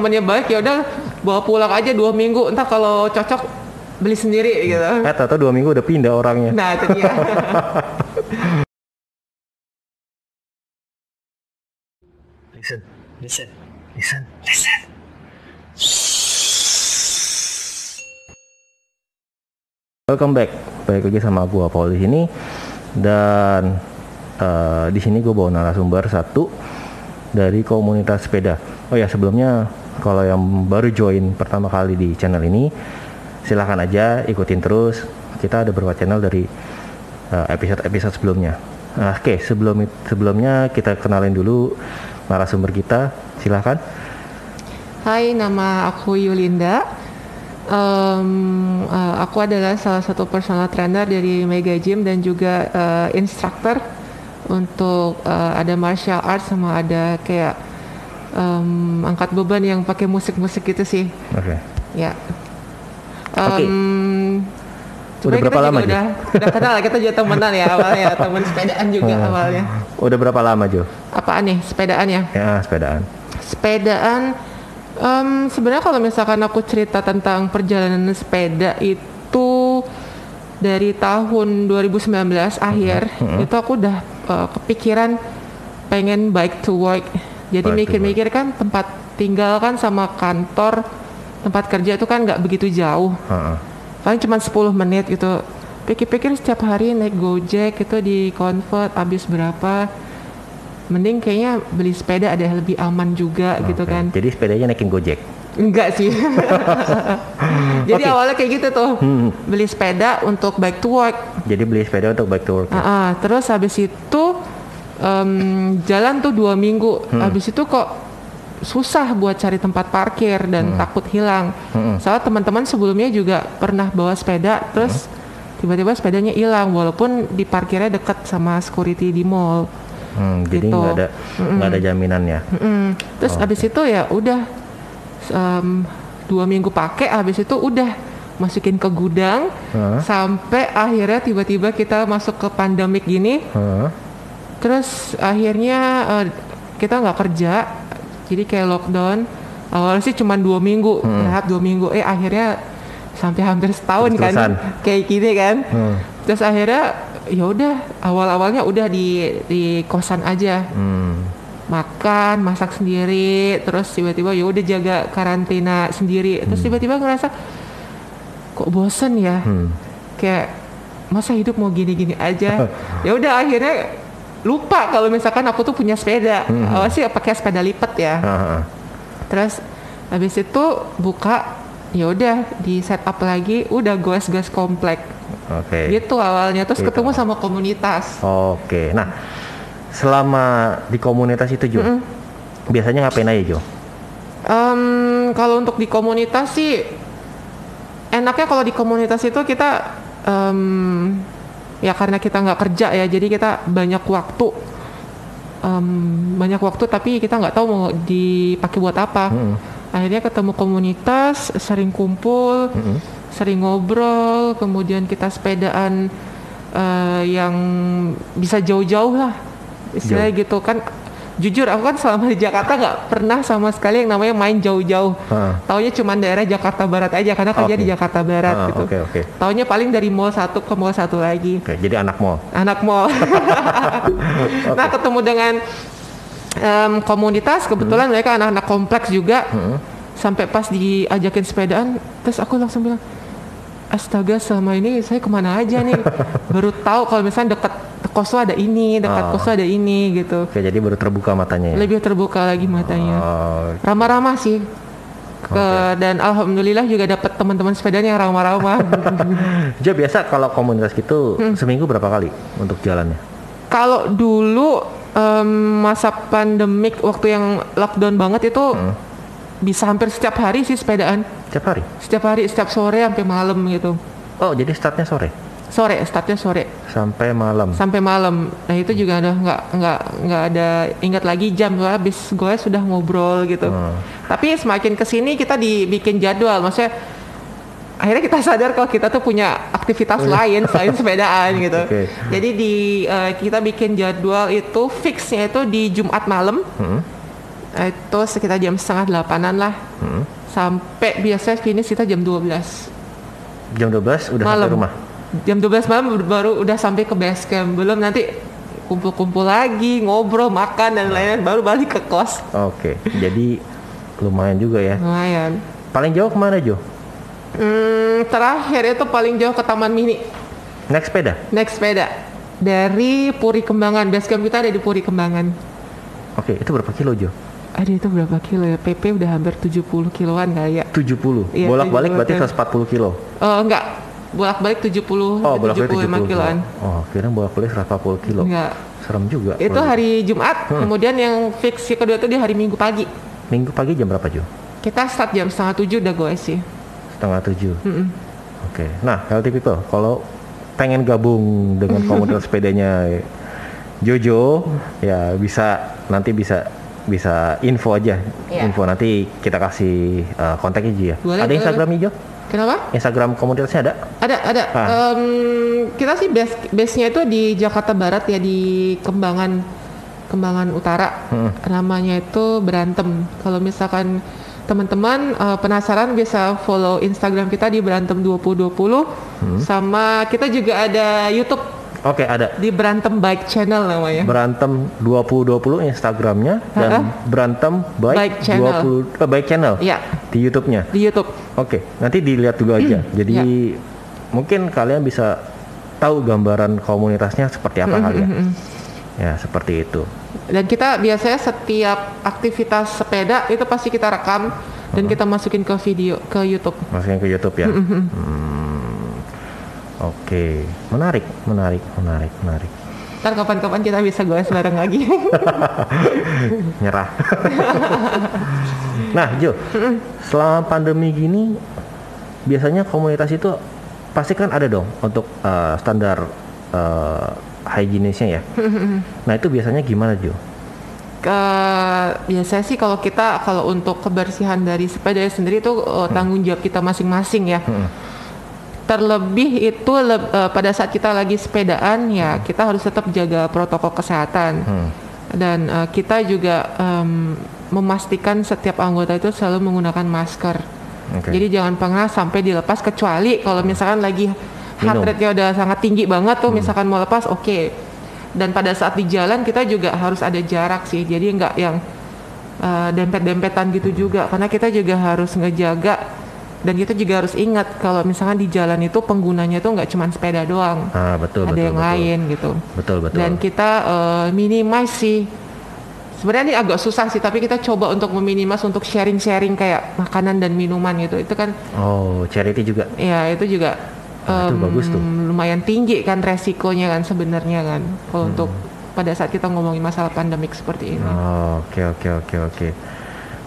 temennya baik ya udah bawa pulang aja dua minggu. Entah kalau cocok beli sendiri gitu. Eh, atau dua minggu udah pindah orangnya. Nah itu dia. Listen, listen, listen, listen. Welcome back, balik lagi sama gua Paul di sini dan eh, di sini gue bawa narasumber satu dari komunitas sepeda. Oh ya sebelumnya kalau yang baru join pertama kali di channel ini silahkan aja ikutin terus. Kita ada beberapa channel dari eh, episode-episode sebelumnya. Nah, Oke sebelum sebelumnya kita kenalin dulu narasumber kita. Silahkan. Hai, nama aku Yulinda. Em, eh, aku adalah salah satu personal trainer dari Mega Gym dan juga eh, instructor untuk eh, ada martial arts sama ada kayak em, angkat beban yang pakai musik-musik gitu sih. Oke. Ya. Oke. Em, Udah berapa lama, Jo? udah, udah kenal kita juga temenan ya awalnya, teman sepedaan juga Hmm. awalnya. Udah berapa lama Jo? Apaan nih sepedaan ya? Ya sepedaan. sepedaan em, sebenarnya kalau misalkan aku cerita tentang perjalanan sepeda itu dari tahun 2019 akhir itu aku udah eh, kepikiran pengen bike to work jadi mikir-mikir kan tempat tinggal kan sama kantor tempat kerja itu kan nggak begitu jauh Heeh. paling cuma 10 menit gitu pikir-pikir setiap hari naik gojek itu di convert habis berapa mending kayaknya beli sepeda ada yang lebih aman juga gitu Oke. kan Jadi sepedanya naikin Gojek. enggak sih jadi Oke. awalnya kayak gitu tuh Hmm. beli sepeda untuk bike to work Jadi beli sepeda untuk bike to work. ya? Ah, ah. terus habis itu em, jalan tuh dua minggu Hmm. habis itu kok susah buat cari tempat parkir dan takut hilang Hmm. soalnya teman-teman sebelumnya juga pernah bawa sepeda terus tiba-tiba sepedanya hilang walaupun di parkirnya dekat sama security di mall Hmm, jadi Gitu. nggak ada nggak ada jaminannya. Mm-mm. terus Oh, habis itu ya udah em, dua minggu pakai habis itu udah masukin ke gudang Hah? sampai akhirnya tiba-tiba kita masuk ke pandemik gini Heeh. Terus akhirnya eh, kita nggak kerja jadi kayak lockdown. Awalnya sih cuma dua minggu rehat dua minggu. Eh akhirnya sampai hampir setahun kan Terus-terusan. kayak gini kan. Hmm. terus akhirnya ya udah awal-awalnya udah di di kosan aja. Hmm. makan masak sendiri terus tiba-tiba ya udah jaga karantina sendiri. Terus tiba-tiba ngerasa kok bosen ya? Hmm. kayak masa hidup mau gini-gini aja? Ya udah akhirnya lupa kalau misalkan aku tuh punya sepeda awal sih pakai sepeda lipat ya Heeh. terus habis itu buka ya udah di setup lagi udah goes-goes komplek Oke. gitu awalnya terus Gitu. ketemu sama komunitas Oke. Nah, selama di komunitas itu Jo, biasanya ngapain aja Jo? Em, kalau untuk di komunitas sih enaknya kalau di komunitas itu kita em, ya karena kita nggak kerja ya jadi kita banyak waktu Em, banyak waktu tapi kita nggak tahu mau dipakai buat apa Hmm. akhirnya ketemu komunitas sering kumpul Hmm. sering ngobrol kemudian kita sepedaan eh, yang bisa jauh-jauh lah istilahnya gitu kan jujur aku kan selama di Jakarta nggak pernah sama sekali yang namanya main jauh-jauh. Heeh. taunya cuma daerah Jakarta Barat aja karena kerja Oke. di Jakarta Barat Ah, gitu. Oke oke. taunya paling dari mall satu ke mall satu lagi. Oke, jadi anak mall. anak mall. Nah ketemu dengan em, komunitas kebetulan mereka anak-anak kompleks juga. Sampai pas diajakin sepedaan terus aku langsung bilang astaga selama ini saya ke mana aja nih? Baru tahu kalau misalnya dekat kos lo ada ini dekat Oh. kos lo ada ini gitu Oke, jadi baru terbuka matanya ya. lebih terbuka lagi matanya Oh, ramah-ramah sih ke dan alhamdulillah juga dapat teman-teman sepedanya yang ramah-ramah Jo biasa kalau komunitas gitu Hmm. seminggu berapa kali untuk jalannya? Kalau dulu em, masa pandemik waktu yang lockdown banget itu Hmm. bisa hampir setiap hari sih sepedaan. Setiap hari? Setiap hari, setiap sore sampai malam gitu. Oh, jadi startnya sore Sore, startnya sore sampai malam. sampai malam. Nah itu juga ada nggak nggak nggak ada ingat lagi jam soalnya habis gue sudah ngobrol gitu. Hmm. Tapi semakin ke sini kita dibikin jadwal, maksudnya akhirnya kita sadar kalau kita tuh punya aktivitas lain selain sepedaan gitu. Oke. Jadi di eh, kita bikin jadwal itu fixnya itu di Jumat malam. Hmm. itu sekitar jam setengah delapanan lah Hmm. sampai biasanya finish kita jam 12 Jam 12 udah malam sampai rumah. Jam 12 malam baru udah sampai ke base camp belum nanti kumpul-kumpul lagi ngobrol makan dan lain-lain baru balik ke kos Oke, jadi lumayan juga ya. lumayan Paling jauh ke mana Jo? hmm, terakhir itu paling jauh ke Taman Mini Naik sepeda? naik sepeda dari Puri Kembangan base camp kita ada di Puri Kembangan Oke, itu berapa kilo Jo? Aduh itu berapa kilo ya? PP udah hampir 70 kiloan kali ya. 70. Iya, Bolak-balik 70 berarti kan. 140 kilo. Oh enggak, bolak-balik 70 Oh, bolak-balik 75 70 kiloan. kilo. Oh, kira bolak-balik 140 kilo. Enggak. Serem juga. Itu kalau hari Jumat, Hmm. kemudian yang fix yang kedua itu di hari Minggu pagi. Minggu pagi jam berapa Jo? Kita start jam setengah tujuh udah gue sih. Setengah tujuh. Mm-mm. Oke. Nah, healthy people, kalau pengen gabung dengan komunitas sepedanya Jojo, ya bisa nanti bisa bisa info aja. Iya. Info nanti kita kasih uh, kontaknya Jo ya. Boleh, ada boleh, Instagramnya Jo? Kenapa? Instagram komunitasnya ada? Ada, ada. Ah. Em, kita sih base base-nya itu di Jakarta Barat ya di Kembangan Kembangan Utara. Hmm. Namanya itu Berantem. Kalau misalkan teman-teman eh, penasaran bisa follow Instagram kita di Berantem 2020 Hmm. sama kita juga ada YouTube Oke, ada. di Berantem Bike Channel namanya. Berantem 2020 Instagramnya dan Berantem Bike, Bike Channel. 20 eh, Bike Channel Iya, di YouTube-nya. di YouTube. Oke, nanti dilihat dulu aja. Jadi Ya. mungkin kalian bisa tahu gambaran komunitasnya seperti apa kali ya. Mm-mm. Ya, seperti itu. Dan kita biasanya setiap aktivitas sepeda itu pasti kita rekam dan kita masukin ke video ke YouTube. Masukin ke YouTube ya. Hmm. Oke, menarik, menarik, menarik, menarik. Ntar kapan-kapan kita bisa goes bareng lagi. Nyerah. nah, Jo, selama pandemi gini biasanya komunitas itu pasti kan ada dong untuk eh, standar eh, hygienisnya ya. nah, itu biasanya gimana, Jo? ke biasanya sih kalau kita kalau untuk kebersihan dari sepeda sendiri itu uh, tanggung jawab kita masing-masing ya. Terlebih itu leb- uh, pada saat kita lagi sepedaan ya kita harus tetap jaga protokol kesehatan Hmm. dan uh, kita juga em, memastikan setiap anggota itu selalu menggunakan masker. Oke. Jadi jangan pernah sampai dilepas kecuali kalau misalkan lagi heart rate-nya udah sangat tinggi banget tuh misalkan mau lepas oke. Dan pada saat di jalan kita juga harus ada jarak sih. Jadi nggak yang uh, dempet-dempetan gitu juga karena kita juga harus ngejaga dan kita juga harus ingat kalau misalkan di jalan itu penggunanya tuh nggak cuma sepeda doang. Ah, betul, ada betul, yang betul. lain gitu. Betul, betul. Dan kita uh, minimize sih. Sebenarnya ini agak susah sih, tapi kita coba untuk meminimize untuk sharing-sharing kayak makanan dan minuman gitu. Itu kan Oh, charity juga. ya itu juga Nah, itu bagus tuh. lumayan tinggi kan resikonya kan sebenarnya kan kalau Hmm. untuk pada saat kita ngomongin masalah pandemik seperti ini. Oh, Oke, oke, oke, oke.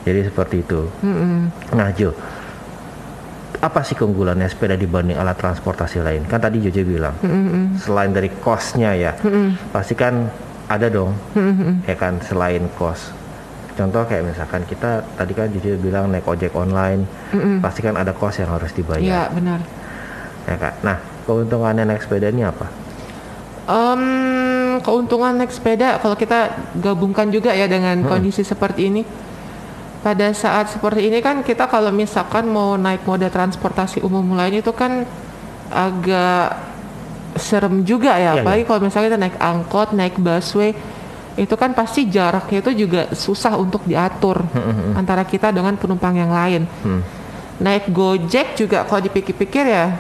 Jadi seperti itu. Mm-mm. Nah, Jo, apa sih keunggulannya sepeda dibanding alat transportasi lain? Kan tadi Jojo bilang, Mm-mm. selain dari kosnya ya, pasti kan ada dong, Mm-mm. ya kan selain kos. Contoh kayak misalkan kita tadi kan Jojo bilang naik ojek online, Mm-mm. pasti kan ada kos yang harus dibayar, Iya benar. ya kan? Nah, keuntungannya naik sepeda ini apa? Em, keuntungan naik sepeda kalau kita gabungkan juga ya dengan kondisi seperti ini. Pada saat seperti ini kan kita kalau misalkan mau naik moda transportasi umum lain itu kan agak serem juga ya, Iya, apalagi kalau misalnya kita naik angkot, naik busway itu kan pasti jaraknya itu juga susah untuk diatur antara kita dengan penumpang yang lain. Hmm. Naik Gojek juga kalau dipikir-pikir ya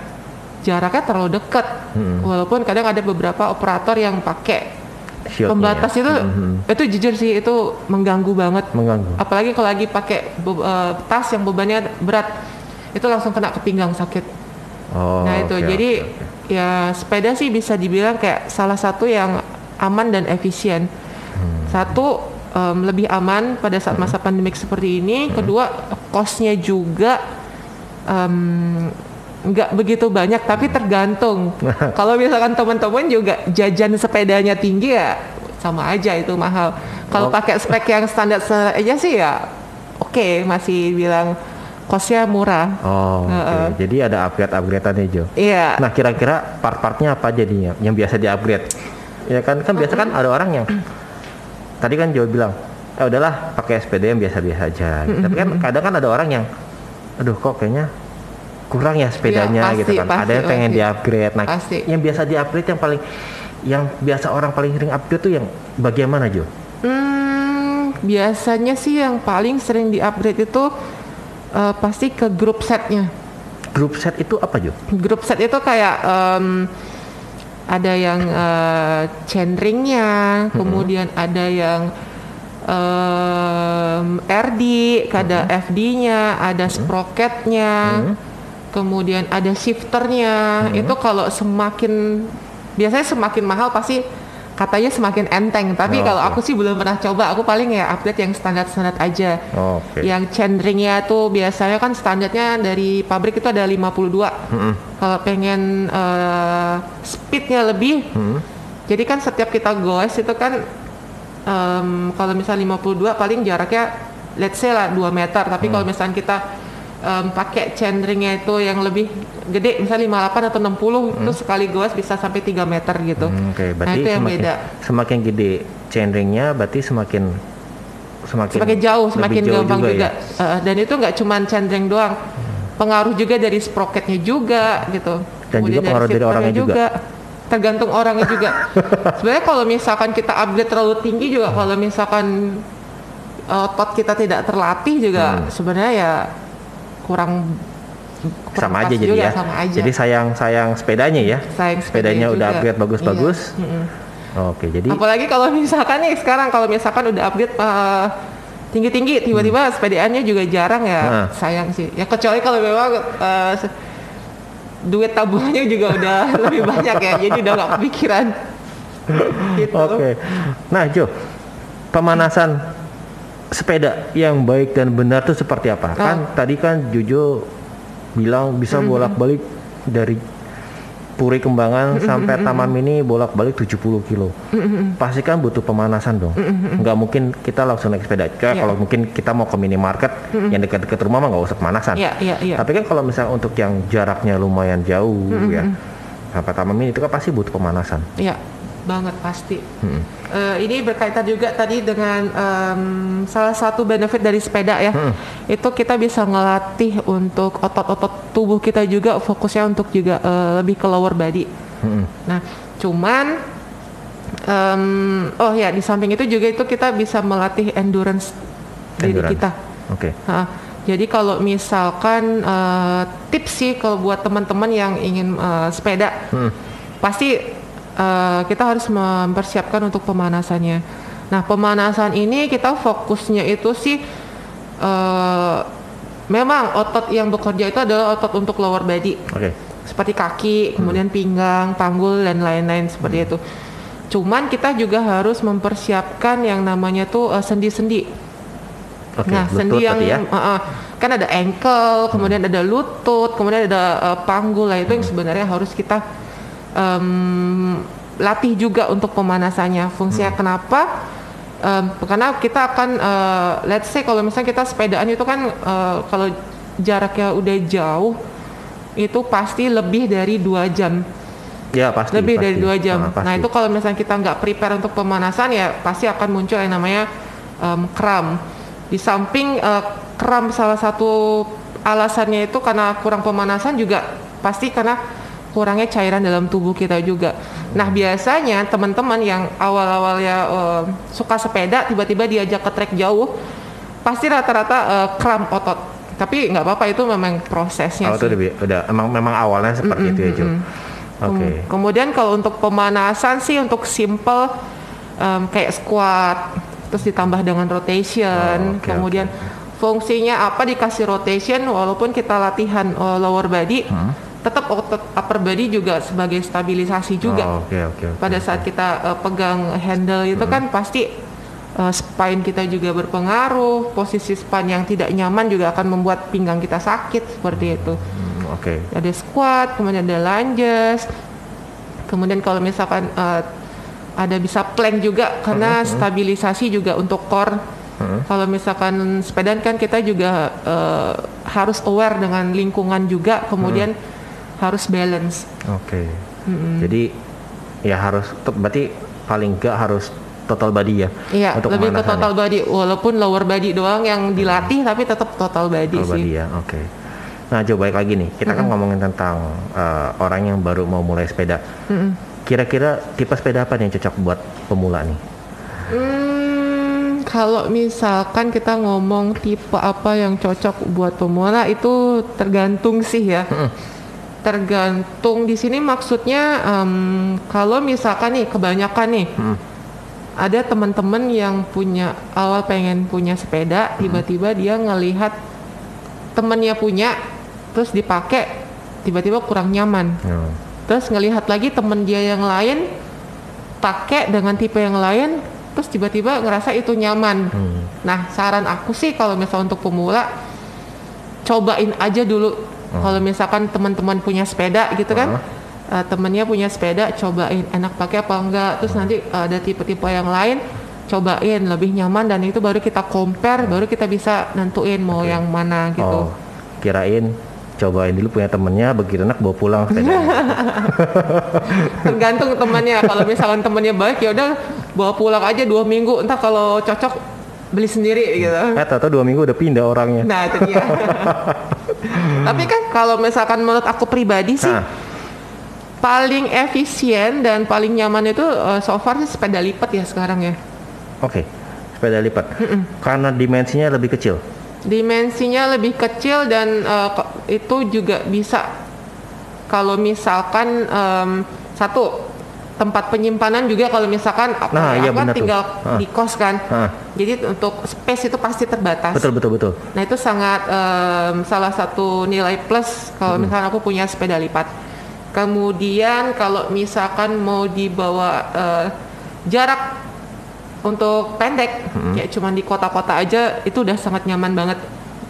jaraknya terlalu dekat. Hmm. Walaupun kadang ada beberapa operator yang pakai Shieldnya pembatas itu Mhm. itu jujur sih itu mengganggu banget. mengganggu. Apalagi kalau lagi pakai eh, tas yang bebannya berat itu langsung kena ke pinggang sakit. Oh, nah itu oke, jadi oke. ya sepeda sih bisa dibilang kayak salah satu yang aman dan efisien. Hmm. Satu em, lebih aman pada saat masa pandemik seperti ini. Hmm. Kedua kosnya juga em, nggak begitu banyak tapi tergantung. Kalau misalkan teman-teman juga jajan sepedanya tinggi ya sama aja itu mahal. Kalau Oh. pakai spek yang standar aja sih ya oke masih bilang kosnya murah. Oh, oke. Heeh. Jadi ada upgrade-upgradean nih Jo. Iya. Nah kira-kira part-partnya apa jadinya yang biasa di-upgrade? Ya kan kan biasa kan ada orang yang tadi kan Joe bilang eh udahlah pakai sepeda yang biasa-biasa aja. Tapi kan kadang kan ada orang yang, aduh kok kayaknya kurang ya sepedanya gitu pasti, kan. pasti, ada yang pengen pasti. di-upgrade. Nah, Pasti. yang biasa di-upgrade yang paling yang biasa orang paling sering upgrade tuh yang bagian mana Jo? Hmm, biasanya sih yang paling sering di-upgrade itu eh, pasti ke grup setnya. Group set itu apa Jo? Grup set itu kayak em, ada yang eh, chainringnya, kemudian ada yang em, RD, ada FD-nya, ada sprocketnya, kemudian ada shifternya. Itu kalau semakin biasanya semakin mahal pasti katanya semakin enteng. Tapi Oh, kalau aku sih belum pernah coba. Aku paling ya update yang standar-standar aja. Oke. Yang chainringnya tuh biasanya kan standarnya dari pabrik itu ada 52. Mm-mm. Kalau pengen eh, speednya lebih, Hmm. jadi kan setiap kita goes itu kan em, kalau misalnya 52 paling jaraknya let's say lah 2 meter. Tapi Hmm. kalau misalnya kita em, pakai chainringnya itu yang lebih gede, misalnya 58 atau 60 itu sekali goes bisa sampai 3 meter gitu. Hmm, Oke, nah berarti itu yang semakin beda. semakin gede chainringnya berarti semakin semakin Semakin jauh, semakin jauh gampang juga. ya? Eh, dan itu nggak cuma chainring doang, pengaruh juga dari sprocketnya juga gitu. Dan juga pengaruh dari orangnya juga. Tergantung orangnya juga. Sebenarnya kalau misalkan kita upgrade terlalu tinggi juga, kalau misalkan eh, otot kita tidak terlatih juga, Hmm. sebenarnya ya kurang sama aja jadi ya. Sama aja. Jadi sayang sayang sepedanya ya. Sayang sepedanya udah juga. upgrade bagus-bagus. Iya. Oke, jadi Apalagi kalau misalkan nih sekarang kalau misalkan udah upgrade eh, tinggi-tinggi tiba-tiba sepedaannya juga jarang ya Nah. sayang sih. Ya kecuali kalau memang se- duit tabungannya juga udah lebih banyak ya. Jadi udah nggak kepikiran. gitu. Oke. Nah, Jo, pemanasan sepeda yang baik dan benar tuh seperti apa? Kan Oh. tadi kan Jojo bilang bisa Mm-hmm. bolak-balik dari Puri Kembangan Mm-hmm. sampai Taman Mini bolak-balik 70 kilo. Pasti kan butuh pemanasan dong. Nggak mungkin kita langsung naik sepeda. Kayak Mm-hmm. Iya. kalau mungkin kita mau ke minimarket yang dekat-dekat rumah mah nggak usah pemanasan. Iya, iya, iya. Tapi kan kalau misalnya untuk yang jaraknya lumayan jauh Mm-hmm. ya, sampai Taman Mini itu kan pasti butuh pemanasan. Iya, banget pasti. Mm. Eh, ini berkaitan juga tadi dengan em, salah satu benefit dari sepeda ya. Itu kita bisa ngelatih untuk otot-otot tubuh kita juga fokusnya untuk juga eh, lebih ke lower body. Mm-mm. Nah, cuman em, oh ya di samping itu juga itu kita bisa melatih endurance, diri Endurance. kita. Oke. Nah, jadi kalau misalkan eh, tips sih kalau buat teman-teman yang ingin eh, sepeda, Hmm. pasti eh, kita harus mempersiapkan untuk pemanasannya. Nah, pemanasan ini kita fokusnya itu sih eh, memang otot yang bekerja itu adalah otot untuk lower body Oke. seperti kaki, kemudian pinggang, panggul dan lain-lain seperti itu. Cuman kita juga harus mempersiapkan yang namanya tuh eh, sendi-sendi. Oke, nah, lutut sendi yang ya. eh, eh, kan ada ankle, kemudian ada lutut, kemudian ada eh, panggul. Nah, itu yang sebenarnya harus kita em, latih juga untuk pemanasannya. Fungsinya kenapa? Em, karena kita akan eh, let's say kalau misalnya kita sepedaan itu kan eh, kalau jaraknya udah jauh itu pasti lebih dari dua jam Ya pasti. lebih pasti. dari dua jam. Ah, pasti. Nah itu kalau misalnya kita nggak prepare untuk pemanasan ya pasti akan muncul yang namanya em, kram. Di samping eh, kram salah satu alasannya itu karena kurang pemanasan juga pasti karena kurangnya cairan dalam tubuh kita juga. Nah biasanya teman-teman yang awal-awalnya em, suka sepeda tiba-tiba diajak ke trek jauh pasti rata-rata eh, kram otot. Tapi nggak apa-apa itu memang prosesnya Oh, itu bi- udah emang memang awalnya seperti itu ya, Jo. Oke. Kem- Kemudian kalau untuk pemanasan sih untuk simple em, kayak squat, terus ditambah dengan rotation. Oh, oke, kemudian fungsinya apa dikasih rotation walaupun kita latihan eh, lower body, Hmm? Tetap otot upper body juga sebagai stabilisasi juga. Oh, Oke, oke, oke. Pada saat kita eh, pegang handle itu kan pasti eh, spine kita juga berpengaruh, posisi spine yang tidak nyaman juga akan membuat pinggang kita sakit seperti itu Hmm, Oke. ada squat, kemudian ada lunges, kemudian kalau misalkan eh, ada bisa plank juga karena stabilisasi juga untuk core. Kalau misalkan sepedaan kan kita juga eh, harus aware dengan lingkungan juga, kemudian harus balance. Oke. Jadi ya harus berarti paling enggak harus total body ya. Iya, untuk lebih ke total ya? body walaupun lower body doang yang dilatih tapi tetap total body Total sih. body ya, oke. Nah, coba balik lagi nih. Kita kan ngomongin tentang eh, orang yang baru mau mulai sepeda. Kira-kira tipe sepeda apa nih yang cocok buat pemula nih? Hmm, kalau misalkan kita ngomong tipe apa yang cocok buat pemula itu tergantung sih ya. Tergantung di sini maksudnya em, kalau misalkan nih kebanyakan nih ada teman-teman yang punya awal pengen punya sepeda, tiba-tiba dia ngelihat temennya punya, terus dipakai, tiba-tiba kurang nyaman. Hmm. Terus ngelihat lagi temen dia yang lain pakai dengan tipe yang lain, terus tiba-tiba ngerasa itu nyaman. Hmm. Nah, saran aku sih kalau misal untuk pemula cobain aja dulu. Kalau misalkan teman-teman punya sepeda gitu kan, eh, temennya punya sepeda, cobain enak pakai apa enggak. Terus nanti ada tipe-tipe yang lain, cobain lebih nyaman dan itu baru kita compare, baru kita bisa nentuin mau yang mana gitu. Oh, kirain cobain dulu punya temennya begitu enak bawa pulang tergantung temannya kalau misalkan temannya baik ya udah bawa pulang aja dua minggu. Entah kalau cocok beli sendiri gitu eh, tahu dua minggu udah pindah orangnya. nah itu dia tapi kan kalau misalkan menurut aku pribadi sih Nah, paling efisien dan paling nyaman itu eh, so far sih sepeda lipat ya sekarang ya oke. Sepeda lipat. Karena dimensinya lebih kecil. dimensinya lebih kecil dan ke- itu juga bisa kalau misalkan em, satu tempat penyimpanan juga kalau misalkan apa Nah, ya, iya aku kan tuh. tinggal Ah. di kos kan Ah. Jadi untuk space itu pasti terbatas. Betul betul betul. nah itu sangat em, salah satu nilai plus kalau misalkan aku punya sepeda lipat. Kemudian kalau misalkan mau dibawa eh, jarak untuk pendek ya cuman di kota-kota aja itu udah sangat nyaman banget.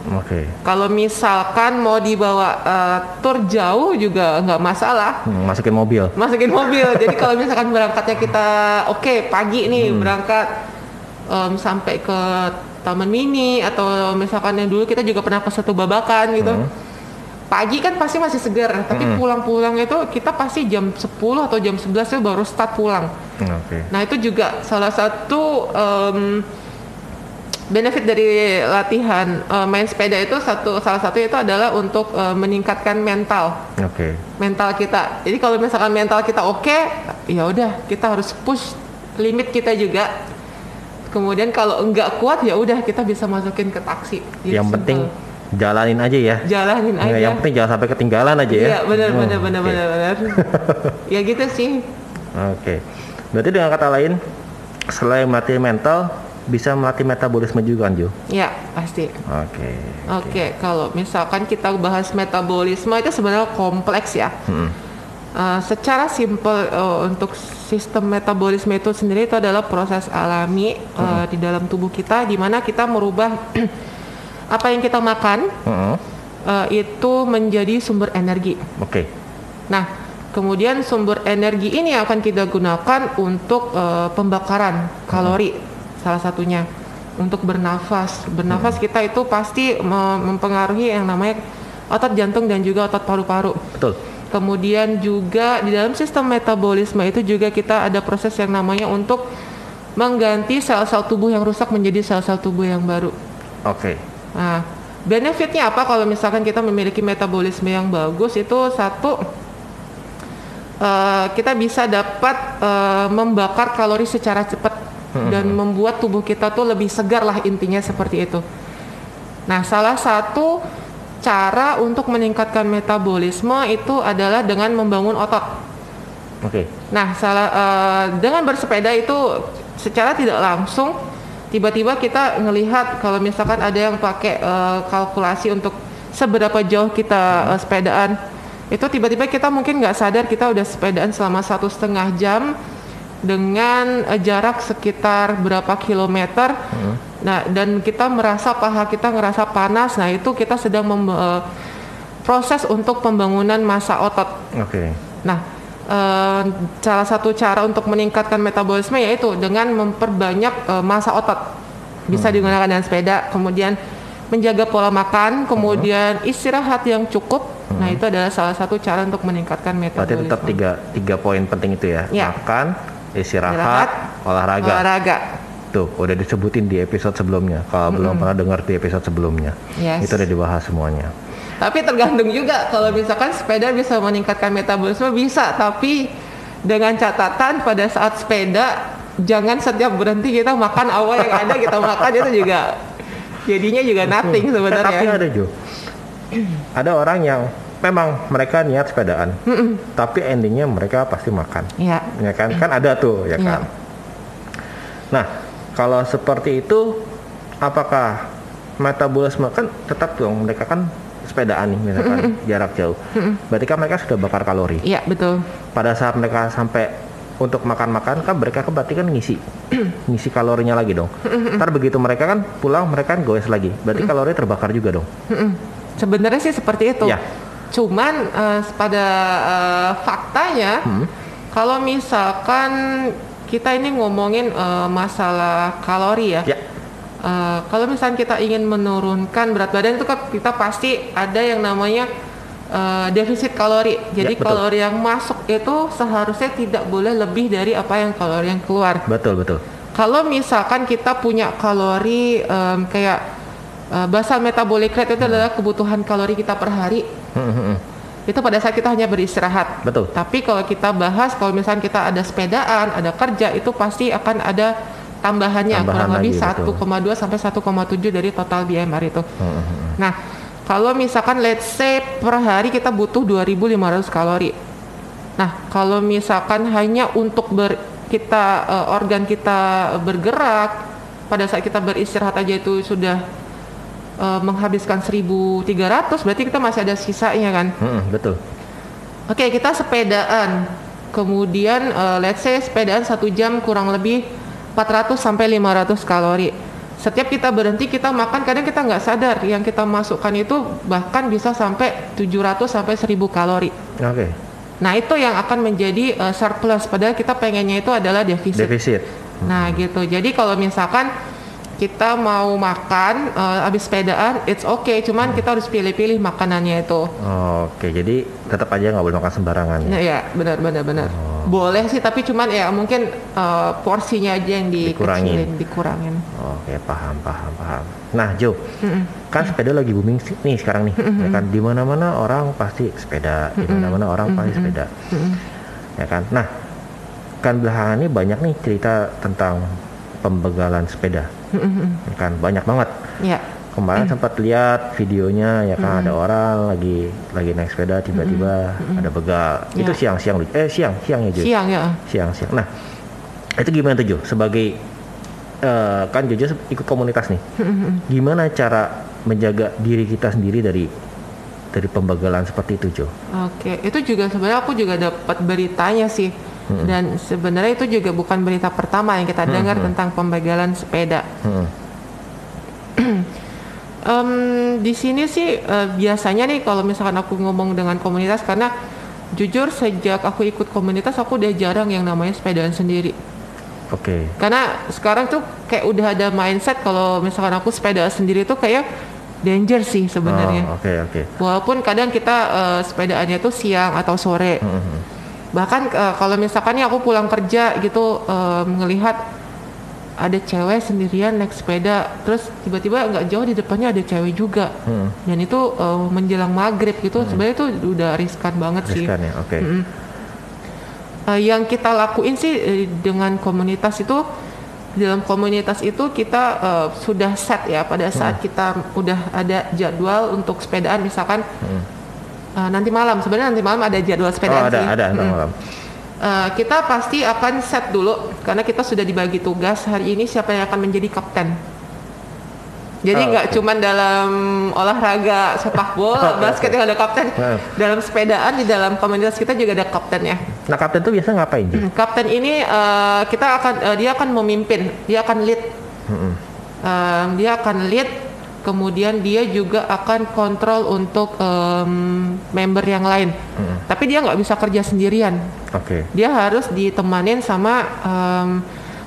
Oke. kalau misalkan mau dibawa eh, tur jauh juga nggak masalah. Hmm, masukin mobil. masukin mobil. Jadi kalau misalkan berangkatnya kita oke pagi nih berangkat em, sampai ke taman mini atau misalkan yang dulu kita juga pernah ke satu babakan gitu pagi kan pasti masih segar tapi pulang-pulang itu kita pasti jam 10 atau jam 11 itu baru start pulang Hmm, Oke. Nah itu juga salah satu em, benefit dari latihan eh, main sepeda itu satu salah satu itu adalah untuk eh, meningkatkan mental Oke. mental kita. Jadi kalau misalkan mental kita oke, ya udah kita harus push limit kita juga. Kemudian kalau enggak kuat ya udah kita bisa masukin ke taksi. Jadi Yang penting jalanin aja ya. jalanin Ya, aja. Yang penting jangan sampai ketinggalan aja ya. Iya benar Hmm, benar benar oke. benar benar. ya gitu sih. Oke. Berarti dengan kata lain, selain melatih mental, bisa melatih metabolisme juga, Anju. Ya pasti. Oke. Oke, kalau misalkan kita bahas metabolisme itu sebenarnya kompleks ya. Hmm. Uh, secara simpel uh, untuk sistem metabolisme itu sendiri itu adalah proses alami uh, di dalam tubuh kita di mana kita merubah apa yang kita makan Mm-mm. uh, itu menjadi sumber energi. Oke. Nah, kemudian sumber energi ini akan kita gunakan untuk uh, pembakaran kalori salah satunya untuk bernafas. Bernafas kita itu pasti me- mempengaruhi yang namanya otot jantung dan juga otot paru-paru. Betul. Kemudian juga di dalam sistem metabolisme itu juga kita ada proses yang namanya untuk mengganti sel-sel tubuh yang rusak menjadi sel-sel tubuh yang baru. Oke. Nah, benefitnya apa kalau misalkan kita memiliki metabolisme yang bagus itu satu eh, kita bisa dapat eh, membakar kalori secara cepat dan membuat tubuh kita tuh lebih segar lah intinya seperti itu. Nah, salah satu cara untuk meningkatkan metabolisme itu adalah dengan membangun otot. Oke. Nah, salah eh, dengan bersepeda itu secara tidak langsung tiba-tiba kita ngelihat kalau misalkan ada yang pakai eh, kalkulasi untuk seberapa jauh kita eh, sepedaan itu tiba-tiba kita mungkin nggak sadar kita udah sepedaan selama satu setengah jam dengan eh, jarak sekitar berapa kilometer. Nah, dan kita merasa paha kita ngerasa panas. Nah, itu kita sedang mem- eh, proses untuk pembangunan massa otot. Oke. Nah, eh, salah satu cara untuk meningkatkan metabolisme yaitu dengan memperbanyak eh, massa otot. Bisa digunakan dengan sepeda, kemudian menjaga pola makan, kemudian istirahat yang cukup. Nah, itu adalah salah satu cara untuk meningkatkan Berarti metabolisme. tetap tiga tiga poin penting itu ya. Ya. Makan, istirahat, Istirahat, olahraga. olahraga. Tuh, udah disebutin di episode sebelumnya. Kalau belum pernah dengar di episode sebelumnya, Yes. itu udah dibahas semuanya. Tapi tergantung juga kalau misalkan sepeda bisa meningkatkan metabolisme bisa, tapi dengan catatan pada saat sepeda jangan setiap berhenti kita makan awal yang ada kita makan itu juga jadinya juga nothing Eh, tapi sebenarnya. ada Jo, ada orang yang memang mereka niat sepedaan, tapi endingnya mereka pasti makan, Iya. ya kan? Kan ada tuh, ya Iya. kan? Nah, kalau seperti itu, apakah metabolisme kan tetap dong mereka kan sepedaan nih misalkan jarak jauh, berarti kan mereka sudah bakar kalori. Iya, betul. pada saat mereka sampai untuk makan-makan kan mereka kan berarti kan ngisi ngisi kalorinya lagi dong ntar begitu mereka kan pulang mereka kan goes lagi berarti kalori terbakar juga dong. Sebenarnya sih seperti itu. Ya. Cuman eh, pada eh, faktanya, Hmm. kalau misalkan kita ini ngomongin eh, masalah kalori ya, ya eh, kalau misalkan kita ingin menurunkan berat badan itu kan kita pasti ada yang namanya eh, defisit kalori. Jadi Ya, betul. kalori yang masuk itu seharusnya tidak boleh lebih dari apa yang kalori yang keluar. betul betul Kalau misalkan kita punya kalori em, kayak eh, basal metabolic rate itu adalah kebutuhan kalori kita per hari. Hmm, hmm, hmm. Itu pada saat kita hanya beristirahat. betul Tapi kalau kita bahas kalau misalkan kita ada sepedaan, ada kerja itu pasti akan ada tambahannya Tambahan kurang lebih lagi, betul. 1,2 sampai 1,7 dari total BMR itu. Hmm, hmm. Nah, kalau misalkan let's say per hari kita butuh 2500 kalori. Nah, kalau misalkan hanya untuk ber, kita eh, organ kita bergerak pada saat kita beristirahat aja itu sudah eh, menghabiskan 1300 berarti kita masih ada sisanya kan. Hmm, hmm, betul Oke, kita sepedaan. Kemudian eh, let's say sepedaan satu jam kurang lebih 400 sampai 500 kalori. Setiap kita berhenti kita makan kadang kita nggak sadar yang kita masukkan itu bahkan bisa sampai 700 sampai 1000 kalori. oke Nah, itu yang akan menjadi eh, surplus padahal kita pengennya itu adalah defisit. defisit Nah, gitu. Jadi kalau misalkan kita mau makan eh, habis sepedaan, it's okay. Cuman kita harus pilih-pilih makanannya itu. oke jadi tetap aja nggak boleh makan sembarangan ya ya benar benar benar. Boleh sih tapi cuman ya mungkin eh, porsinya aja yang Dikurangin. dikecilin, dikurangin. oke paham paham paham nah Jo Mm-mm. kan sepeda lagi booming sih- nih sekarang nih ya kan di mana mana orang pasti sepeda di mana mana orang pasti sepeda Mm-mm. ya kan nah kan belakangan ini banyak nih cerita tentang pembegalan sepeda Mm-mm. ya kan banyak banget. Ya. kemarin sempat lihat videonya ya kan ada orang lagi lagi naik sepeda tiba-tiba ada begal. Itu Ya. siang siang eh siang siang ya Jo Siang ya. siang siang nah itu gimana tuh Jo sebagai eh, kan Jojo ikut komunitas nih. Gimana cara menjaga diri kita sendiri dari dari pembegalan seperti itu Jo Oke, itu juga sebenarnya aku juga dapat beritanya sih. Dan sebenarnya itu juga bukan berita pertama yang kita dengar tentang pembegalan sepeda. Hmm. Em, di sini sih eh, biasanya nih kalau misalkan aku ngomong dengan komunitas karena jujur sejak aku ikut komunitas aku udah jarang yang namanya sepedaan sendiri. oke Karena sekarang tuh kayak udah ada mindset kalau misalkan aku sepeda sendiri tuh kayak danger sih sebenarnya. Oh, oke oke Walaupun kadang kita eh, sepedaannya tuh siang atau sore. Hmm, Bahkan eh, kalau misalkan aku pulang kerja gitu eh, ngelihat ada cewek sendirian naik sepeda, terus tiba-tiba nggak jauh di depannya ada cewek juga. Hmm. Dan itu eh, menjelang maghrib gitu, sebenarnya itu udah riskan banget sih. riskan ya oke Mm-mm. Eh, yang kita lakuin sih dengan komunitas itu di dalam komunitas itu kita eh, sudah set ya pada saat kita udah ada jadwal untuk sepedaan misalkan eh, nanti malam sebenarnya nanti malam ada jadwal oh sepedaan ada sih. ada ntar Mm. malam Eh, kita pasti akan set dulu karena kita sudah dibagi tugas hari ini siapa yang akan menjadi kapten. Jadi Oh, nggak oke. cuman dalam olahraga sepak bola, basket yang ada kapten. Nah. Dalam sepedaan di dalam komunitas kita juga ada kaptennya. nah kapten tuh biasa ngapain Jo Kapten ini eh, kita akan eh, dia akan memimpin, dia akan lead, Hmm, Eh, dia akan lead, kemudian dia juga akan kontrol untuk em, member yang lain. Hmm. Tapi dia nggak bisa kerja sendirian, oke dia harus ditemanin sama em,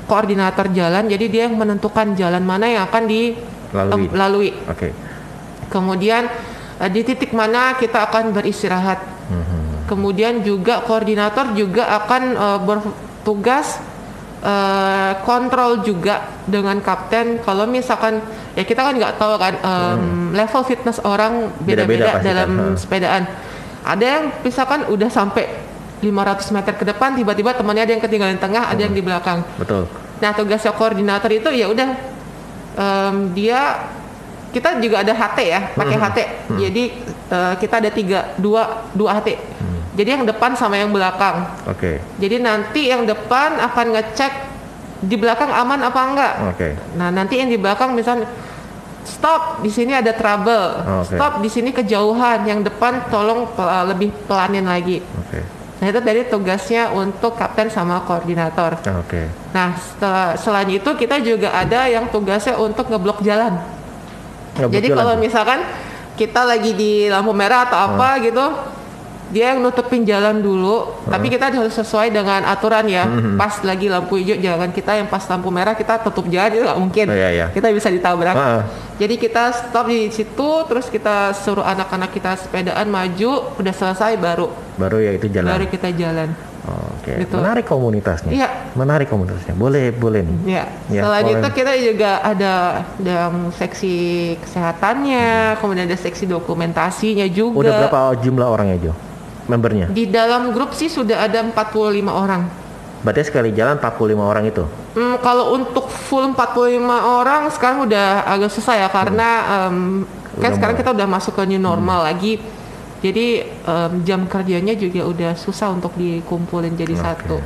koordinator jalan. Jadi dia yang menentukan jalan mana yang akan Lalui. dilalui. oke Kemudian eh, di titik mana kita akan beristirahat. Hmm, Kemudian juga koordinator juga akan eh, bertugas uh, kontrol juga dengan kapten. Kalau misalkan ya kita kan nggak tahu kan um, level fitness orang Beda-beda dalam kan, sepedaan. Ada yang misalkan udah sampai 500 meter ke depan tiba-tiba temannya ada yang ketinggalan tengah ada yang di belakang. Betul. Nah tugasnya koordinator itu ya udah em, dia kita juga ada HT ya pakai HT. Jadi eh, kita ada tiga dua dua HT. Jadi yang depan sama yang belakang. Oke. Jadi nanti yang depan akan ngecek di belakang aman apa enggak. Oke. Nah nanti yang di belakang misalnya stop di sini ada trouble, Oke. stop di sini kejauhan. Yang depan tolong pel- lebih pelanin lagi. Oke. Nah itu dari tugasnya untuk kapten sama koordinator. Oke. Nah, setelah, selain itu kita juga ada yang tugasnya untuk ngeblok jalan. Ngeblok Jadi jalan kalau misalkan kita lagi di lampu merah atau apa gitu, dia yang nutupin jalan dulu. Tapi kita harus sesuai dengan aturan ya. Hmm. Pas lagi lampu hijau, jangan kita yang pas lampu merah kita tutup jalan itu nggak mungkin. Oh, iya, iya. Kita bisa ditabrak. Ah, ah. Jadi kita stop di situ, terus kita suruh anak-anak kita sepedaan maju, udah selesai baru baru ya itu jalan. baru kita jalan. Oke. Gitu. Menarik komunitasnya. Iya. Menarik komunitasnya. Boleh, boleh nih. Ya, Ya, selain boleh. itu kita juga ada yang seksi kesehatannya, kemudian ada seksi dokumentasinya juga. Udah berapa jumlah orangnya Jo? Membernya? Di dalam grup sih sudah ada 45 orang. Berarti sekali jalan 45 orang itu. Hmm, kalau untuk full 45 orang sekarang udah agak susah ya karena em, kan Udah sekarang kita udah masuk ke new normal lagi. Jadi em, jam kerjanya juga udah susah untuk dikumpulin jadi satu.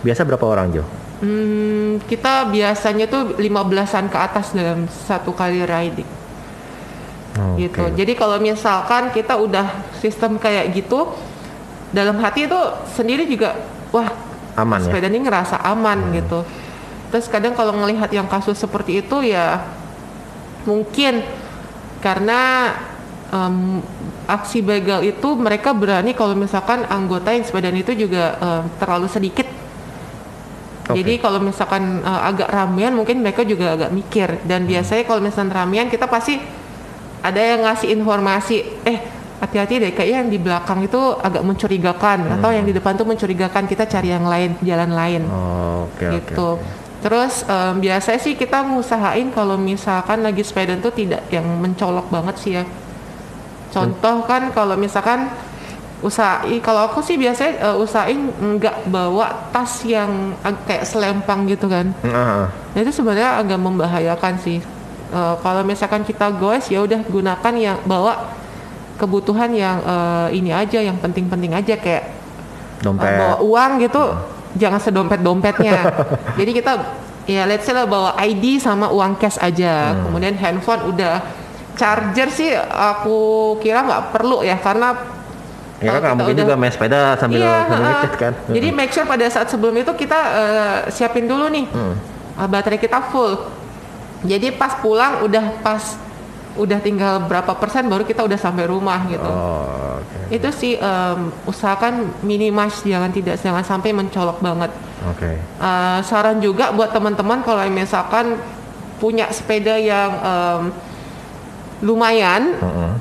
Biasa berapa orang Jo? Hmm, kita biasanya tuh 15-an ke atas dalam satu kali riding. Oke. gitu. Jadi kalau misalkan kita udah sistem kayak gitu, dalam hati itu sendiri juga, wah Aman ya? sepeda ini ngerasa aman gitu. Terus kadang kalau ngelihat yang kasus seperti itu ya mungkin karena em, aksi begal itu mereka berani kalau misalkan anggota yang sepedaan itu juga em, terlalu sedikit. Oke. Jadi kalau misalkan eh, agak ramean mungkin mereka juga agak mikir dan biasanya kalau misalkan ramean kita pasti ada yang ngasih informasi eh hati-hati deh kayaknya yang di belakang itu agak mencurigakan atau yang di depan tuh mencurigakan kita cari yang lain jalan lain Oh, oke. gitu. oke. Terus em, biasanya sih kita ngusahain kalau misalkan lagi sepeda tuh tidak yang mencolok banget sih ya. Contoh kan kalau misalkan usahain kalau aku sih biasanya eh, usahain nggak bawa tas yang kayak selempang gitu kan. Ah, ah. Nah, itu sebenarnya agak membahayakan sih. Eh, kalau misalkan kita goes ya udah gunakan yang bawa kebutuhan yang eh, ini aja yang penting-penting aja kayak uh, Dompet. bawa uang gitu jangan sedompet dompetnya jadi kita ya let's say lah bawa ID sama uang cash aja. Kemudian handphone udah charger sih aku kira nggak perlu ya karena Ya kan nggak mungkin udah- juga main sepeda sambil iya sambil ngechat kan. jadi make sure pada saat sebelum itu kita eh, siapin dulu nih Hmm. eh, baterai kita full. Jadi pas pulang udah pas udah tinggal berapa persen baru kita udah sampai rumah gitu Oh, oke. itu sih em, usahakan minimas jangan tidak jangan sampai mencolok banget Oke. Uh, saran juga buat teman-teman kalau misalkan punya sepeda yang em, lumayan Heeh.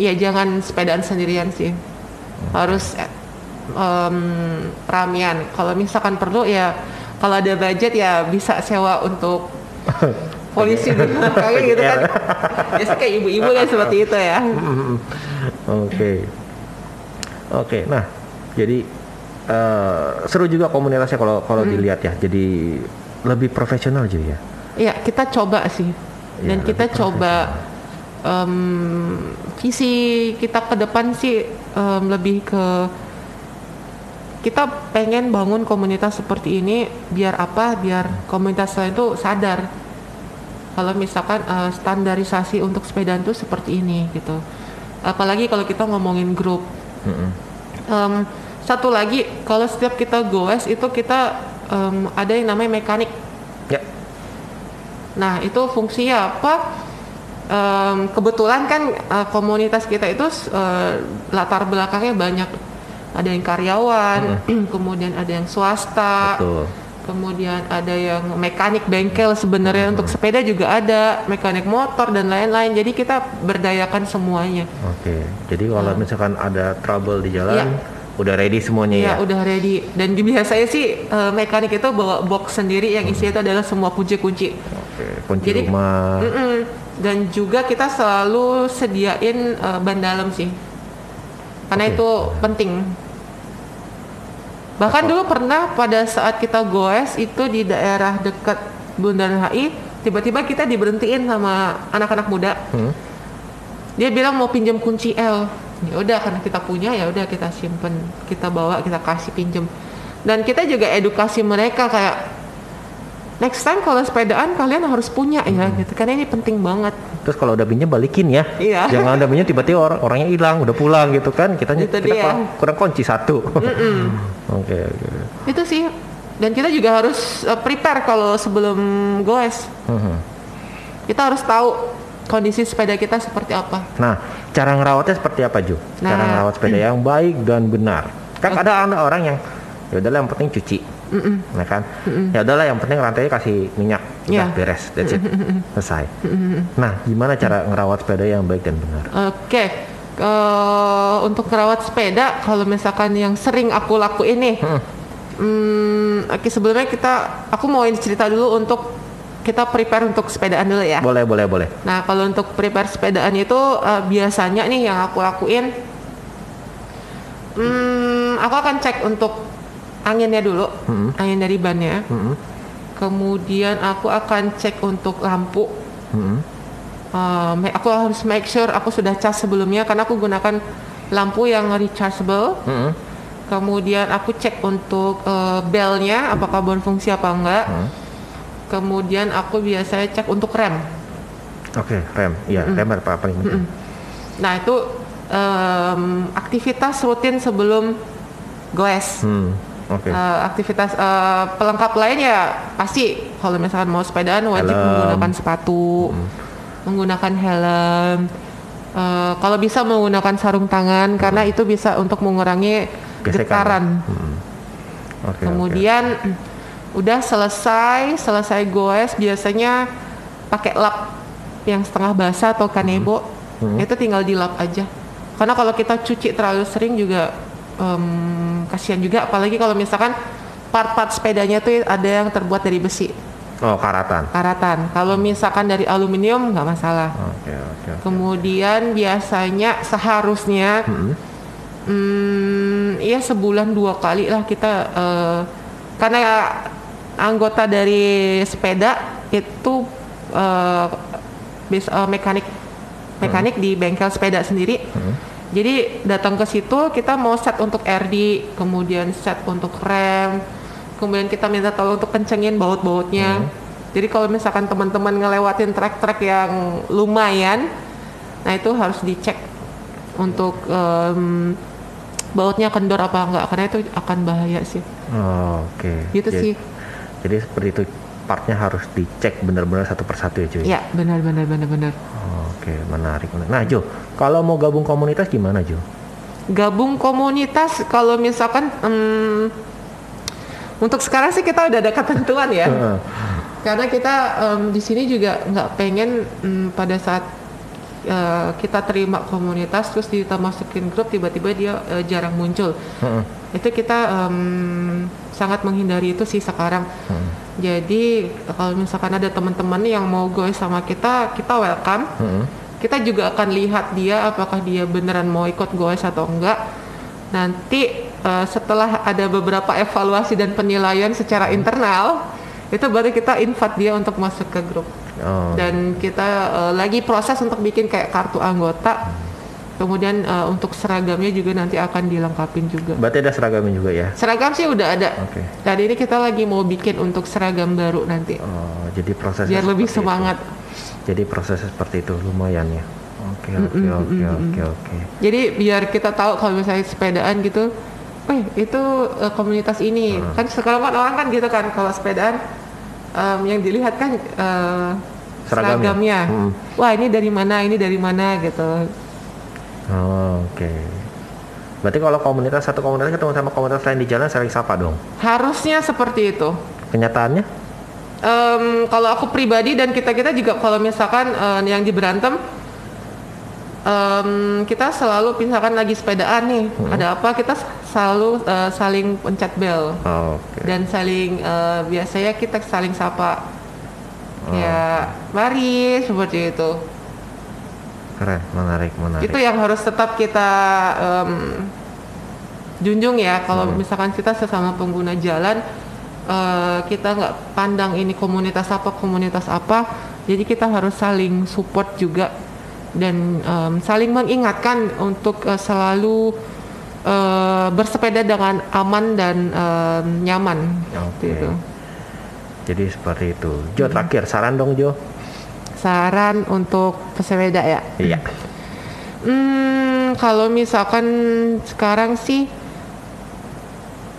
ya jangan sepedaan sendirian sih harus eh, em, ramian kalau misalkan perlu ya kalau ada budget ya bisa sewa untuk polisi dulu kayak gitu kan biasa kayak ibu-ibu kan seperti itu ya Oke. Oke, nah jadi eh, seru juga komunitasnya kalau kalau Hmm. dilihat ya. Jadi lebih profesional juga ya. Iya, kita coba sih. Dan Iya, kita coba em, visi kita ke depan sih em, lebih ke kita pengen bangun komunitas seperti ini biar apa? Biar komunitas lain tuh sadar kalau misalkan eh, standarisasi untuk sepedaan tuh seperti ini gitu. Apalagi kalau kita ngomongin grup. Mm-mm. Em, satu lagi, kalau setiap kita goes itu kita em, ada yang namanya mekanik. Ya. Nah, itu fungsinya apa? Em, kebetulan kan eh, komunitas kita itu eh, latar belakangnya banyak. Ada yang karyawan, kemudian ada yang swasta, Betul. Kemudian ada yang mekanik bengkel sebenarnya untuk sepeda juga ada, mekanik motor dan lain-lain. Jadi kita berdayakan semuanya. Oke. Jadi kalau misalkan ada trouble di jalan, Iya. udah ready semuanya ya ya. udah ready dan biasanya sih eh, mekanik itu bawa box sendiri yang isinya itu adalah semua kunci-kunci Oke, kunci Jadi- rumah. Mm-mm. dan juga kita selalu sediain eh, ban dalam sih karena Oke. itu penting bahkan dulu pernah pada saat kita goes itu di daerah dekat Bundaran HI tiba-tiba kita diberhentiin sama anak-anak muda. Hmm. dia bilang mau pinjam kunci L. Ya udah karena kita punya ya udah kita simpen kita bawa kita kasih pinjam. Dan kita juga edukasi mereka kayak next time kalau sepedaan kalian harus punya ya gitu karena ini penting banget Terus kalau udah pinjam balikin ya. Iya. Jangan udah pinjam tiba-tiba orang orangnya hilang, udah pulang gitu kan. Kita Itu kita dia. kurang, kurang kunci satu. Oke, oke. itu sih dan kita juga harus uh, prepare kalau sebelum goes Mhm. kita harus tahu kondisi sepeda kita seperti apa Nah, cara ngerawatnya seperti apa, Ju? Cara Nah. ngerawat sepeda yang baik dan benar. Kan ada ada orang yang ya udahlah yang penting cuci. Nah kan? Ya udahlah yang penting rantainya kasih minyak. Udah Ya. beres, that's it. Selesai. Nah, gimana cara ngerawat sepeda yang baik dan benar? Oke, eh, untuk merawat sepeda, kalau misalkan yang sering aku lakuin nih, hmm, oke sebelumnya kita, aku mau cerita dulu untuk kita prepare untuk sepedaan dulu ya. Boleh, boleh, boleh. Nah, kalau untuk prepare sepedaan itu eh, biasanya nih yang aku lakuin, hmm, aku akan cek untuk anginnya dulu, Hmm. angin dari bannya. Mhm. Kemudian aku akan cek untuk lampu. Mhm. Uh, aku harus make sure aku sudah cas sebelumnya karena aku gunakan lampu yang rechargeable. Mhm. Kemudian aku cek untuk uh, belnya apakah berfungsi apa enggak. Hmm. Kemudian aku biasanya cek untuk rem. Oke, rem. Iya, rem apa paling penting. Nah itu um, aktivitas rutin sebelum goes. Hmm. Oke. Uh, aktivitas uh, pelengkap lain ya pasti kalau misalkan mau sepedaan wajib Helm. menggunakan sepatu, menggunakan helm. Uh, kalau bisa menggunakan sarung tangan karena itu bisa untuk mengurangi Gesekan. getaran. Hmm. Oke, Kemudian udah selesai, selesai goes biasanya pakai lap yang setengah basah atau kanebo. Hmm. Itu tinggal dilap aja. Karena kalau kita cuci terlalu sering juga em, kasihan juga apalagi kalau misalkan part-part sepedanya tuh ada yang terbuat dari besi. Oh, karatan. karatan. Kalau misalkan dari aluminium nggak masalah. Oke, oke. oke. Kemudian biasanya seharusnya Hmm. Hmm, iya sebulan dua kali lah kita eh, karena anggota dari sepeda itu eh, bis- eh, mekanik mekanik di bengkel sepeda sendiri. Jadi datang ke situ kita mau set untuk RD, kemudian set untuk rem, kemudian kita minta tolong untuk kencengin baut-bautnya. Jadi kalau misalkan teman-teman ngelewatin trek-trek yang lumayan, nah itu harus dicek untuk em, bautnya kendor apa enggak karena itu akan bahaya sih. Oh, oke. Gitu Jadi- sih. Jadi seperti itu partnya harus dicek benar-benar satu persatu ya cuy. Ya, benar benar benar benar. Oke, menarik. Nah Jo, kalau mau gabung komunitas gimana Jo? Gabung komunitas kalau misalkan em, untuk sekarang sih kita udah ada ketentuan ya. Heeh. Karena kita em, di sini juga nggak pengen em, pada saat eh, kita terima komunitas terus kita masukin grup tiba-tiba dia eh, jarang muncul. Heeh. Itu kita em, sangat menghindari itu sih sekarang. Jadi kalau misalkan ada teman-teman yang mau goes sama kita, kita welcome. Heeh. Kita juga akan lihat dia apakah dia beneran mau ikut goes atau enggak. Nanti eh, setelah ada beberapa evaluasi dan penilaian secara internal, itu baru kita invite dia untuk masuk ke grup. Oh, Dan kita eh, lagi proses untuk bikin kayak kartu anggota. Kemudian eh, untuk seragamnya juga nanti akan dilengkapin juga. berarti ada seragamnya juga ya? Seragam sih udah ada. Oke. Dan ini kita lagi mau bikin untuk seragam baru nanti. Oh, jadi prosesnya Biar lebih seperti itu. semangat. Jadi prosesnya seperti itu lumayan ya. Oke, oke, oke, oke, oke. Jadi biar kita tahu kalau misalnya sepedaan gitu, eh itu eh, komunitas ini. Hmm. Kan sekarang kan orang kan gitu kan kalau sepedaan em, yang dilihat kan eh, Seragamnya. seragamnya. Hmm. Wah ini dari mana, ini dari mana gitu. Oh, oke. Berarti kalau komunitas satu komunitas ketemu sama komunitas lain di jalan sering sapa dong. Harusnya seperti itu. Kenyataannya? Em, kalau aku pribadi dan kita kita juga kalau misalkan eh, yang di berantem em, kita selalu misalkan lagi sepedaan nih, ada apa kita selalu eh, saling pencet bel Oke. dan saling eh, biasanya kita saling sapa. Ya, mari seperti itu. Keren, menarik, menarik. Itu yang harus tetap kita em, junjung ya. Kalau Hmm. misalkan kita sesama pengguna jalan, eh, kita nggak pandang ini komunitas apa komunitas apa, jadi kita harus saling support juga dan em, saling mengingatkan untuk eh, selalu eh, bersepeda dengan aman dan em, nyaman. Oke. Gitu. Jadi seperti itu. Jo terakhir saran dong Jo. Saran untuk pesepeda ya. Iya. Hmm, kalau misalkan sekarang sih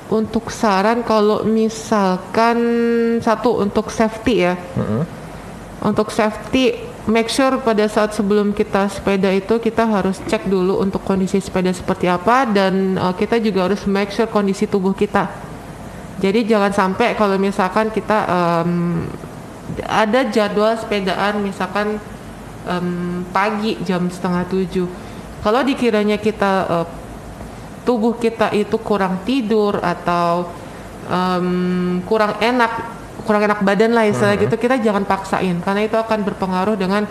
untuk saran kalau misalkan satu untuk safety ya. Mm-mm. Untuk safety make sure pada saat sebelum kita sepeda itu kita harus cek dulu untuk kondisi sepeda seperti apa dan uh, kita juga harus make sure kondisi tubuh kita. Jadi jangan sampai kalau misalkan kita um, ada jadwal sepedaan misalkan em, pagi jam setengah tujuh. Kalau dikiranya kita eh, tubuh kita itu kurang tidur atau em, kurang enak, kurang enak badan lah istilah gitu, kita jangan paksain karena itu akan berpengaruh dengan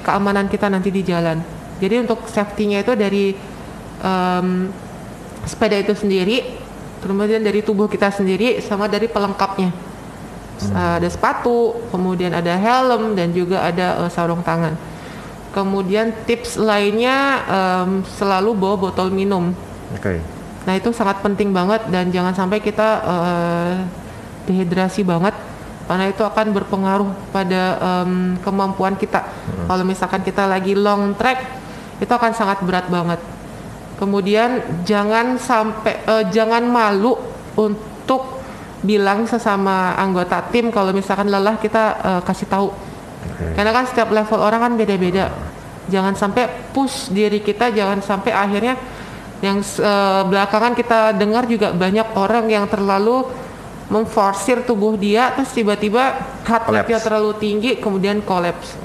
keamanan kita nanti di jalan. Jadi untuk safety-nya itu dari em, sepeda itu sendiri, kemudian dari tubuh kita sendiri, sama dari pelengkapnya. Uh, ada sepatu, kemudian ada helm dan juga ada uh, sarung tangan. Kemudian tips lainnya em, selalu bawa botol minum. Oke. Nah itu sangat penting banget dan jangan sampai kita eh, dehidrasi banget karena itu akan berpengaruh pada em, kemampuan kita. Kalau misalkan kita lagi long trek itu akan sangat berat banget. Kemudian jangan sampai eh, jangan malu untuk bilang sesama anggota tim kalau misalkan lelah kita eh, kasih tahu. Oke. Karena kan setiap level orang kan beda-beda. Jangan sampai push diri kita, jangan sampai akhirnya yang eh, belakangan kita dengar juga banyak orang yang terlalu memforsir tubuh dia terus tiba-tiba heart Collapse. terlalu tinggi kemudian collapse.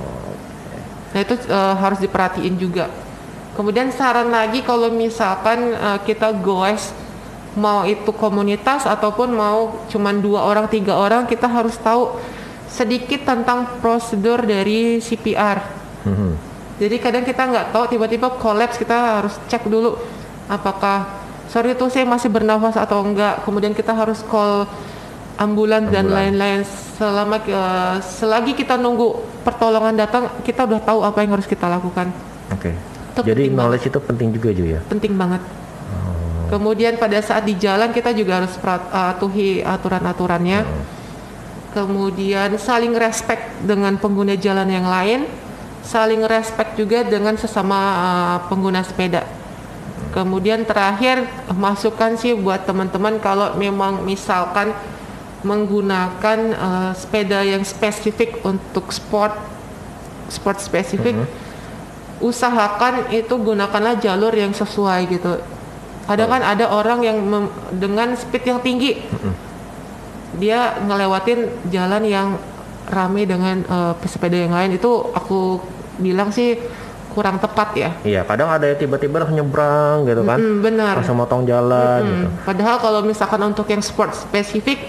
Nah itu eh, harus diperhatiin juga. Kemudian saran lagi kalau misalkan eh, kita goes mau itu komunitas ataupun mau cuman dua orang tiga orang kita harus tahu sedikit tentang prosedur dari CPR. Mhm. Jadi kadang kita nggak tahu tiba-tiba collapse kita harus cek dulu apakah sorry itu saya masih bernafas atau enggak. Kemudian kita harus call ambulans dan lain-lain. Selama eh, selagi kita nunggu pertolongan datang, kita udah tahu apa yang harus kita lakukan. Oke. Itu Jadi knowledge itu penting juga Jo ya. Penting banget. Oh. Kemudian pada saat di jalan kita juga harus patuhi aturan-aturannya. Kemudian saling respect dengan pengguna jalan yang lain, saling respect juga dengan sesama uh, pengguna sepeda. Kemudian terakhir masukan sih buat teman-teman kalau memang misalkan menggunakan uh, sepeda yang spesifik untuk sport, sport spesifik, usahakan itu gunakanlah jalur yang sesuai gitu. Kadang kan ada orang yang mem- dengan speed yang tinggi, dia ngelewatin jalan yang rame dengan eh, pesepeda yang lain itu aku bilang sih kurang tepat ya. Iya, kadang ada yang tiba-tiba langsung nyebrang gitu kan. Hmm, benar. Langsung motong jalan gitu. Hmm, Padahal kalau misalkan untuk yang sport spesifik,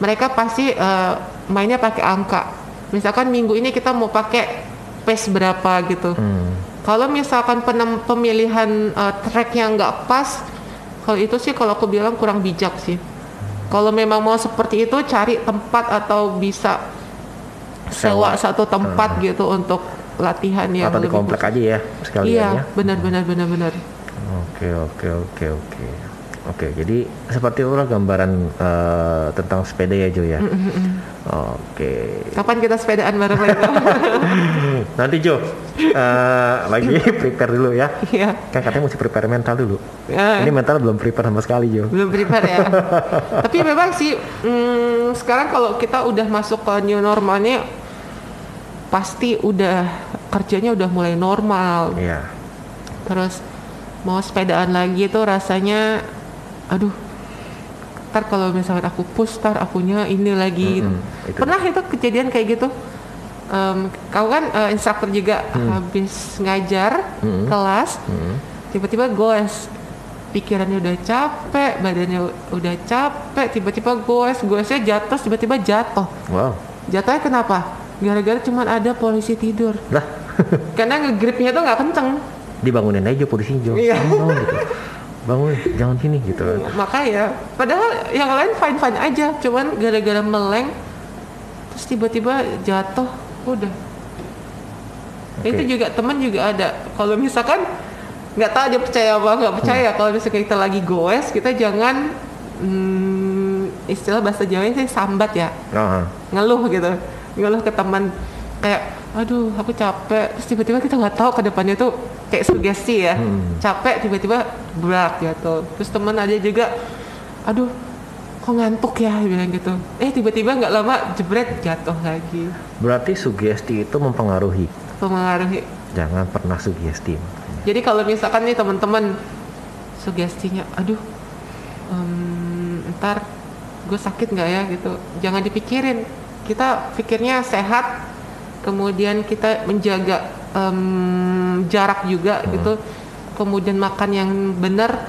mereka pasti eh, mainnya pakai angka. Misalkan minggu ini kita mau pakai pace berapa gitu. Hmm. Kalau misalkan penem- pemilihan uh, track yang nggak pas, kalau itu sih kalau aku bilang kurang bijak sih. Kalau memang mau seperti itu, cari tempat atau bisa sewa, Sewa. satu tempat gitu untuk latihan yang Atau di lebih komplek khusus. aja ya sekalian Iya, ya. benar benar benar benar. Oke oke oke oke oke jadi seperti itulah gambaran eh, tentang sepeda ya Jo ya. Oke Kapan kita sepedaan bareng lagi? nanti Jo eh, lagi prepare dulu ya. Iya, Kan katanya mesti prepare mental dulu. Ya, Ini mental belum prepare sama sekali Jo. belum prepare ya. Tapi memang sih hmm, sekarang kalau kita udah masuk ke new normalnya, pasti udah kerjanya udah mulai normal. Iya. terus mau sepedaan lagi itu rasanya aduh ntar kalau misalkan aku push ntar akunya ini lagi Mm-mm, itu. pernah itu kejadian kayak gitu em, kau kan eh, instruktur juga habis ngajar Hmm. kelas Hmm. tiba-tiba goes pikirannya udah capek badannya udah capek tiba-tiba goes goesnya jatuh tiba-tiba jatuh Wow. jatuhnya kenapa gara-gara cuman ada polisi tidur Lah, karena ngegripnya tuh nggak kenceng dibangunin aja polisi Jo. Iya. Bangun, gitu. Bangun, jangan sini gitu. makanya padahal yang lain fine fine aja cuman gara-gara meleng terus tiba-tiba jatuh udah. Oke. itu juga teman juga ada. Kalau misalkan nggak tahu dia percaya apa nggak percaya. Hmm. kalau misalkan kita lagi goes kita jangan hmm, istilah bahasa Jawa sih sambat ya. Nah, ngeluh gitu. Ngeluh ke teman kayak aduh aku capek. Terus tiba-tiba kita nggak tahu ke depannya tuh kayak sugesti ya. Hmm. capek tiba-tiba berat gitu. Terus teman ada juga aduh kok ngantuk ya? Bilang gitu. Eh tiba-tiba nggak lama jebret jatuh lagi. Berarti sugesti itu mempengaruhi. mempengaruhi. Jangan pernah sugesti. jadi kalau misalkan nih teman-teman sugestinya aduh em, ntar gue sakit nggak ya? Gitu. Jangan dipikirin. Kita pikirnya sehat kemudian kita menjaga em, jarak juga gitu kemudian makan yang benar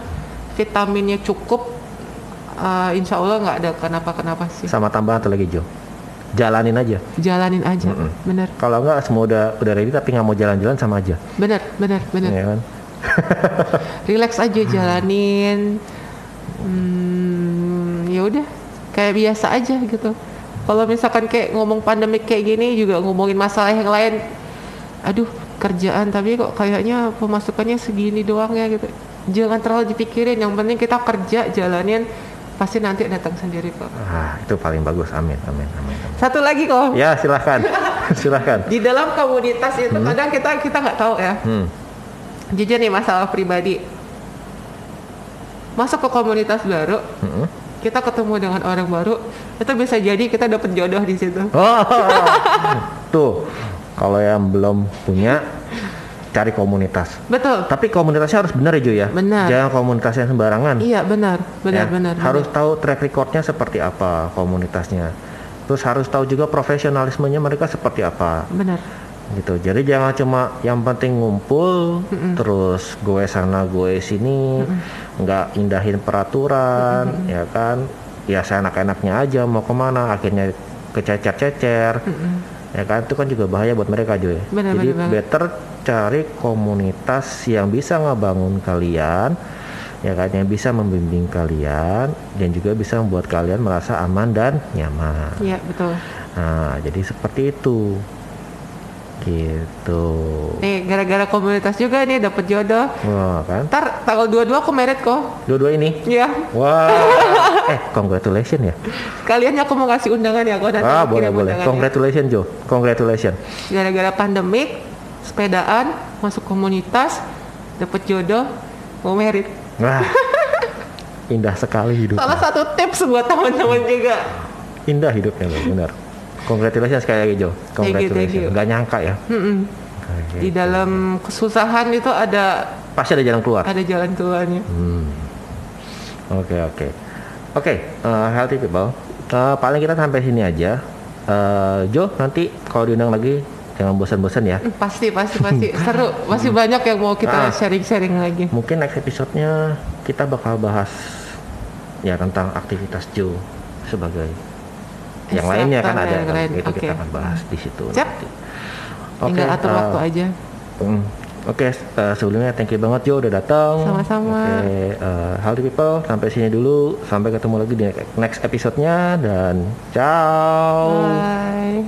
vitaminnya cukup eh, insya Allah nggak ada kenapa-kenapa sih Sama tambahan atau lagi Jo? Jalanin aja. jalanin aja bener Kalau enggak semua udah udah ready tapi nggak mau jalan-jalan sama aja. bener bener bener Ya kan? relax aja jalanin hmm, ya udah kayak biasa aja gitu kalau misalkan kayak ngomong pandemik kayak gini juga ngomongin masalah yang lain aduh kerjaan tapi kok kayaknya pemasukannya segini doang ya gitu jangan terlalu dipikirin yang penting kita kerja jalanin pasti nanti datang sendiri kok Ah, itu paling bagus. Amin, amin, amin. amin. satu lagi kok Ya, silahkan. silahkan. di dalam komunitas itu kadang kita kita nggak tahu ya Hmm. jujur nih masalah pribadi masuk ke komunitas baru Mm-mm. Kita ketemu dengan orang baru itu bisa jadi kita dapat jodoh di situ Oh, tuh. Kalau yang belum punya, cari komunitas. betul Tapi komunitasnya harus benar ya Jo ya. Benar. Jangan komunitas yang sembarangan. iya benar benar Ya, benar Harus benar. tahu track recordnya seperti apa komunitasnya. Terus harus tahu juga profesionalismenya mereka seperti apa benar gitu. Jadi jangan cuma yang penting ngumpul, terus gue sana gue sini, nggak indahin peraturan, ya kan? Ya saya enak-enaknya aja mau ke mana, akhirnya kececer-cecer, ya kan? Itu kan juga bahaya buat mereka juga. Benar, Jadi benar. better cari komunitas yang bisa ngebangun kalian, ya kan? Yang bisa membimbing kalian dan juga bisa membuat kalian merasa aman dan nyaman. iya betul Nah, jadi seperti itu. Gitu. nih gara-gara komunitas juga nih dapat jodoh Wah, kan? ntar tanggal 22 aku merit kok Dua-dua ini. Iya, Wah. eh, congratulations ya. kalian aku mau kasih undangan ya, aku nanti Ah, boleh boleh. undangannya. Congratulations, Jo. Congratulations. Gara-gara pandemik, sepedaan, masuk komunitas, dapat jodoh, mau merit. Wah. Indah sekali hidup. Salah satu tips buat teman-teman juga. Indah hidupnya, benar. Congratulations sekali lagi, Jo. Thank you, thank Congratulations. you. Gak nyangka ya. Mm-mm. Di dalam kesusahan itu ada Pasti ada jalan keluar. ada jalan keluarnya. Hmm. Oke oke oke eh, healthy people. Eh, paling kita sampai sini aja. Eh, Jo nanti kalau diundang lagi jangan bosan-bosan ya. Hmm, Pasti, pasti, pasti seru. Masih banyak yang mau Ah. kita sharing-sharing lagi. Mungkin next episode-nya kita bakal bahas ya tentang aktivitas Jo sebagai yang lainnya kan ada yang kan, lain. itu Oke. kita akan bahas di situ. Siap. nanti. Tinggal atur eh, waktu aja. mm, Oke, eh, sebelumnya thank you banget Jo udah datang. Sama-sama. Oke, eh, healthy people sampai sini dulu. Sampai ketemu lagi di next episode-nya dan ciao. Bye.